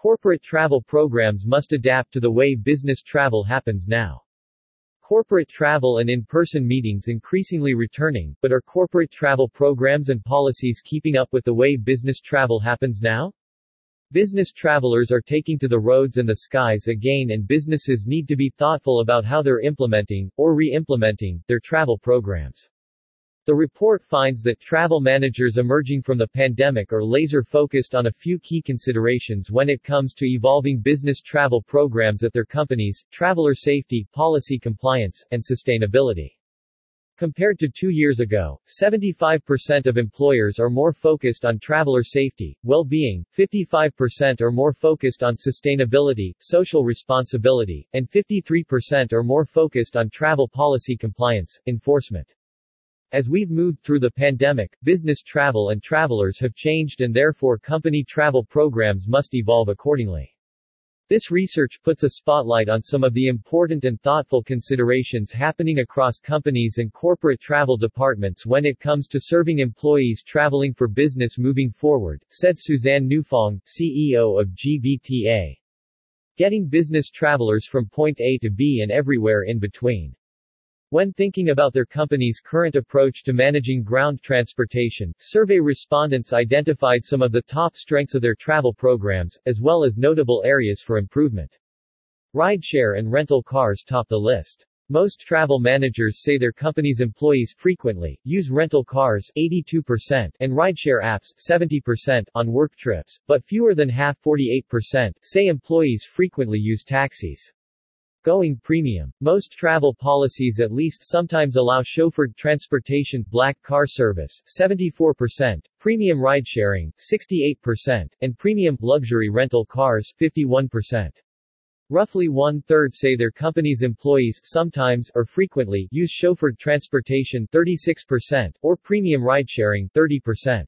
Corporate travel programs must adapt to the way business travel happens now. Corporate travel and in-person meetings increasingly returning, but are corporate travel programs and policies keeping up with the way business travel happens now? Business travelers are taking to the roads and the skies again and businesses need to be thoughtful about how they're implementing, or re-implementing, their travel programs. The report finds that travel managers emerging from the pandemic are laser focused on a few key considerations when it comes to evolving business travel programs at their companies, traveler safety, policy compliance, and sustainability. Compared to two years ago, 75% of employers are more focused on traveler safety, well-being, 55% are more focused on sustainability, social responsibility, and 53% are more focused on travel policy compliance, enforcement. As we've moved through the pandemic, business travel and travelers have changed and therefore company travel programs must evolve accordingly. This research puts a spotlight on some of the important and thoughtful considerations happening across companies and corporate travel departments when it comes to serving employees traveling for business moving forward, said Suzanne Neufang, CEO of GBTA. Getting business travelers from point A to B and everywhere in between. When thinking about their company's current approach to managing ground transportation, survey respondents identified some of the top strengths of their travel programs, as well as notable areas for improvement. Rideshare and rental cars top the list. Most travel managers say their company's employees frequently use rental cars 82% and rideshare apps 70% on work trips, but fewer than half 48% say employees frequently use taxis. Going premium. Most travel policies at least sometimes allow chauffeured transportation, black car service, 74%, premium ride-sharing, 68%, and premium luxury rental cars, 51%. Roughly one-third say their company's employees sometimes or frequently use chauffeured transportation 36% or premium ride-sharing 30%.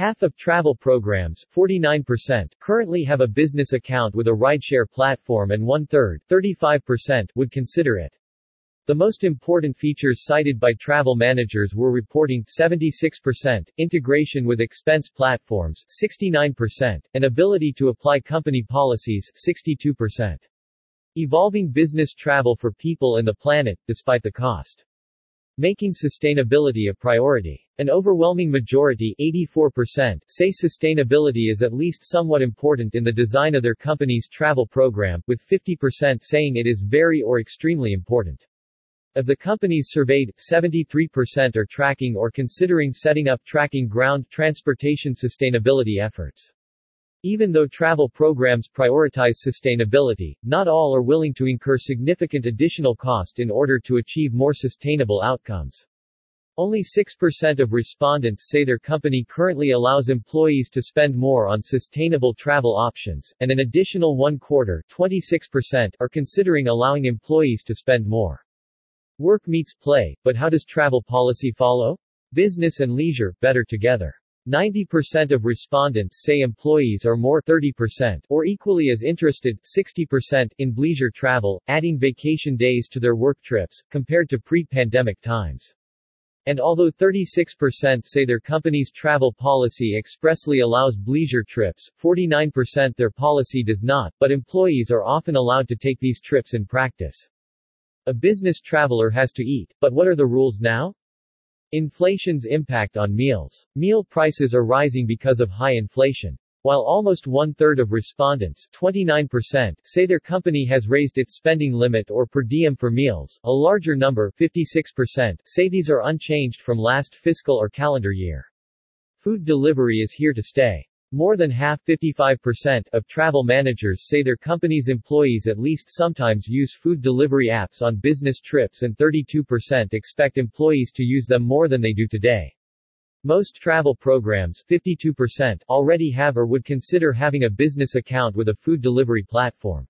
Half of travel programs 49% currently have a business account with a rideshare platform and one-third 35% would consider it. The most important features cited by travel managers were reporting 76%, integration with expense platforms 69%, and ability to apply company policies 62%. Evolving business travel for people and the planet, despite the cost. Making sustainability a priority. An overwhelming majority 84% say sustainability is at least somewhat important in the design of their company's travel program, with 50% saying it is very or extremely important. Of the companies surveyed, 73% are tracking or considering setting up tracking ground transportation sustainability efforts. Even though travel programs prioritize sustainability, not all are willing to incur significant additional cost in order to achieve more sustainable outcomes. Only 6% of respondents say their company currently allows employees to spend more on sustainable travel options, and an additional one quarter 26% are considering allowing employees to spend more. Work meets play, but how does travel policy follow? Business and leisure, better together. 90% of respondents say employees are more 30% or equally as interested 60% in leisure travel, adding vacation days to their work trips, compared to pre-pandemic times. And although 36% say their company's travel policy expressly allows leisure trips, 49% their policy does not, but employees are often allowed to take these trips in practice. A business traveler has to eat, but what are the rules now? Inflation's impact on meals. Meal prices are rising because of high inflation. While almost one-third of respondents 29% say their company has raised its spending limit or per diem for meals, a larger number 56% say these are unchanged from last fiscal or calendar year. Food delivery is here to stay. More than half 55% of travel managers say their company's employees at least sometimes use food delivery apps on business trips and 32% expect employees to use them more than they do today. Most travel programs 52% already have or would consider having a business account with a food delivery platform.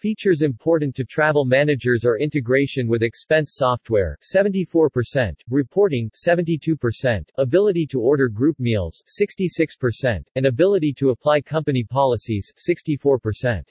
Features important to travel managers are integration with expense software 74%, reporting 72%, ability to order group meals 66%, and ability to apply company policies 64%.